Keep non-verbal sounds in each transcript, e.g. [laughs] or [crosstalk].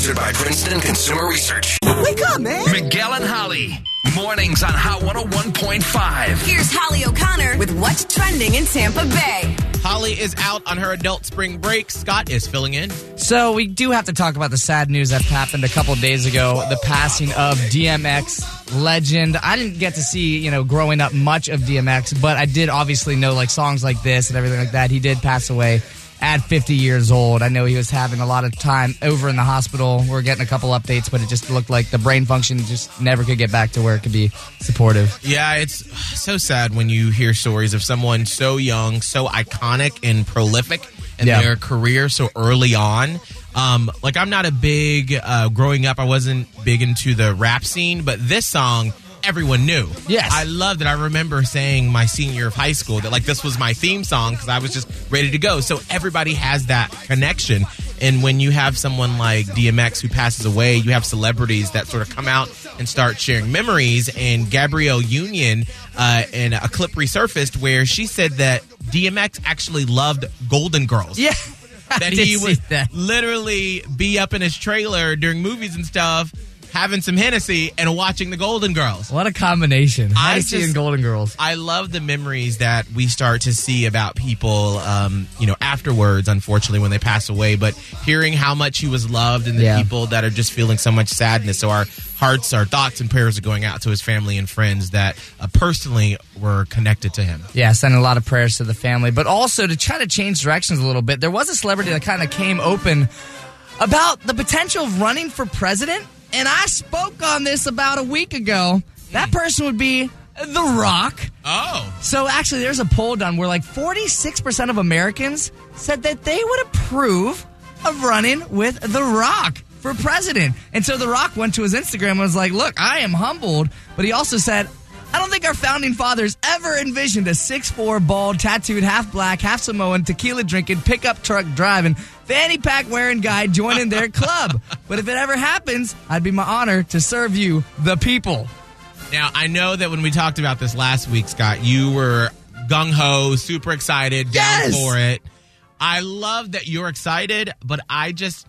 Being sponsored by Princeton Consumer Research. Wake up, man. Miguel and Holly. Mornings on Hot 101.5. Here's Holly O'Connor with what's trending in Tampa Bay. Holly is out on her adult spring break. Scott is filling in. So we do have to talk about the sad news that happened a couple days ago, the passing of DMX legend. I didn't get to see, you know, growing up much of DMX, but I did obviously know like songs like this and everything like that. He did pass away at 50 years old. I know he was having a lot of time over in the hospital. We're getting a couple updates, but it just looked like the brain function just never could get back to where it could be supportive. Yeah, it's so sad when you hear stories of someone so young, so iconic and prolific in Yeah. their career so early on. Um, like I'm not a big uh, growing up. I wasn't big into the rap scene, but this song everyone knew. Yes. I loved it. I remember saying my senior of high school that like this was my theme song because I was just ready to go. So everybody has that connection. And when you have someone like DMX who passes away, you have celebrities that sort of come out and start sharing memories. And Gabrielle Union uh, in a clip resurfaced where she said that DMX actually loved Golden Girls Yeah. that [laughs] he would that. literally be up in his trailer during movies and stuff, having some Hennessy and watching the Golden Girls. What a combination. I Hennessy just- and Golden Girls. I love the memories that we start to see about people, um, you know, afterwards, unfortunately, when they pass away. But hearing how much he was loved and the Yeah. people that are just feeling so much sadness. So our hearts, our thoughts, and prayers are going out to his family and friends that uh, personally were connected to him. Yeah, sending a lot of prayers to the family, but also to try to change directions a little bit. There was a celebrity that kind of came open about the potential of running for president, and I spoke on this about a week ago. That hmm. person would be The Rock. Oh. So actually, there's a poll done where like 46% of Americans said that they would approve of running with The Rock for president. And so The Rock went to his Instagram and was like, look, I am humbled. But he also said, I don't think our founding fathers ever envisioned a 6'4, bald, tattooed, half black, half Samoan, tequila drinking, pickup truck driving, fanny pack wearing guy joining their [laughs] club. But if it ever happens, I'd be my honor to serve you, the people. Now, I know that when we talked about this last week, Scott, you were gung ho, super excited, down Yes! for it. I love that you're excited, but I just,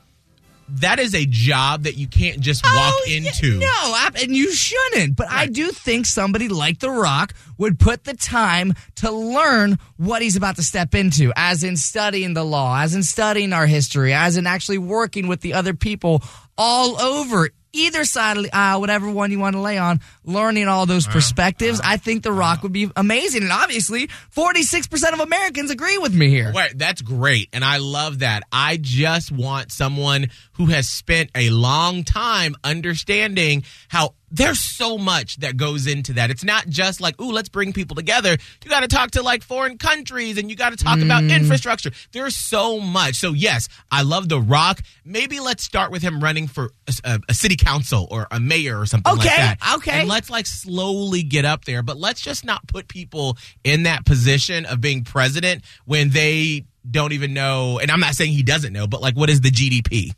that is a job that you can't just oh, walk Oh, into. no, I- and you shouldn't. But I do think somebody like The Rock would put the time to learn what he's about to step into, as in studying the law, as in studying our history, as in actually working with the other people all over either side of the aisle, whatever one you want to lay on, learning all those perspectives. I think The Rock would be amazing. And obviously, 46% of Americans agree with me here. Wait, that's great. And I love that. I just want someone who has spent a long time understanding how there's so much that goes into that. It's not just like, ooh, let's bring people together. You got to talk to like foreign countries and you got to talk about Mm. infrastructure. There's so much. So, yes, I love The Rock. Maybe let's start with him running for a, a- city council or a mayor or something like Okay, that. okay. And let's like slowly get up there, but let's just not put people in that position of being president when they don't even know. And I'm not saying he doesn't know, but like, what is the GDP?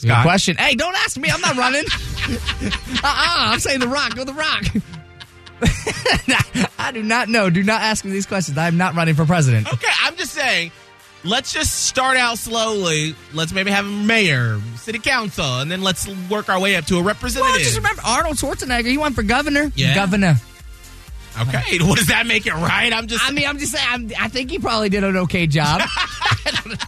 Good question. Hey, don't ask me. I'm not running. [laughs] uh-uh. I'm saying The Rock. Go The Rock. [laughs] I do not know. Do not ask me these questions. I'm not running for president. Okay, I'm just saying. Let's just start out slowly. Let's maybe have a mayor, city council, and then let's work our way up to a representative. Well, just remember Arnold Schwarzenegger. He went for governor. Yeah. Governor. okay, [laughs] what does that make it right? I'm just. I mean, I'm just saying. I'm, I think he probably did an okay job. [laughs]